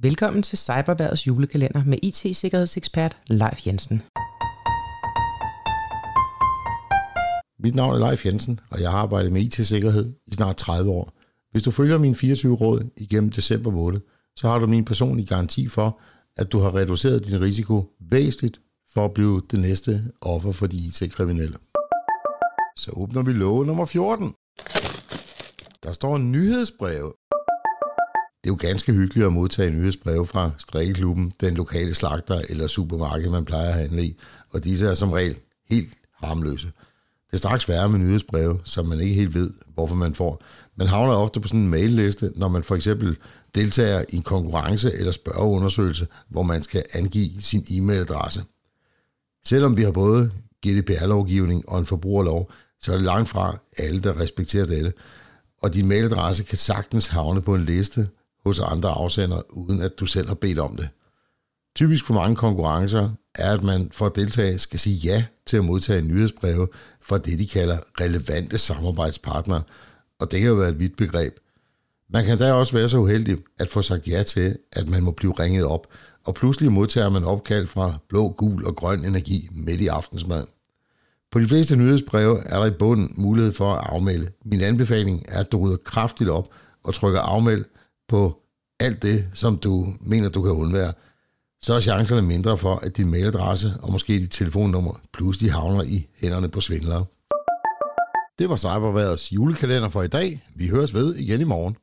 Velkommen til Cyberværdets julekalender med IT-sikkerhedsekspert Leif Jensen. Mit navn er Leif Jensen, og jeg har arbejdet med IT-sikkerhed i snart 30 år. Hvis du følger mine 24 råd igennem december måned, så har du min personlige garanti for, at du har reduceret din risiko væsentligt for at blive det næste offer for de IT-kriminelle. Så åbner vi låge nummer 14. Der står en nyhedsbrev. Det er jo ganske hyggeligt at modtage nyhedsbreve fra strikkeklubben, den lokale slagter eller supermarked, man plejer at handle i, og disse er som regel helt harmløse. Det er straks værre med nyhedsbreve, som man ikke helt ved, hvorfor man får. Man havner ofte på sådan en mailliste, når man for eksempel deltager i en konkurrence eller spørgeundersøgelse, hvor man skal angive sin e-mailadresse. Selvom vi har både GDPR-lovgivning og en forbrugerlov, så er det langt fra alle, der respekterer dette. Og din mailadresse kan sagtens havne på en liste hos andre afsendere, uden at du selv har bedt om det. Typisk for mange konkurrencer er, at man for at deltage skal sige ja til at modtage nyhedsbreve fra det, de kalder relevante samarbejdspartnere, og det kan jo være et vidt begreb. Man kan da også være så uheldig at få sagt ja til, at man må blive ringet op, og pludselig modtager man opkald fra blå, gul og grøn energi midt i aftensmad. På de fleste nyhedsbreve er der i bunden mulighed for at afmelde. Min anbefaling er, at du rydder kraftigt op og trykker afmeld på alt det, som du mener, du kan undvære. Så er chancerne mindre for, at din mailadresse og måske dit telefonnummer pludselig havner i hænderne på svindlere. Det var Cyberværets julekalender for i dag. Vi høres ved igen i morgen.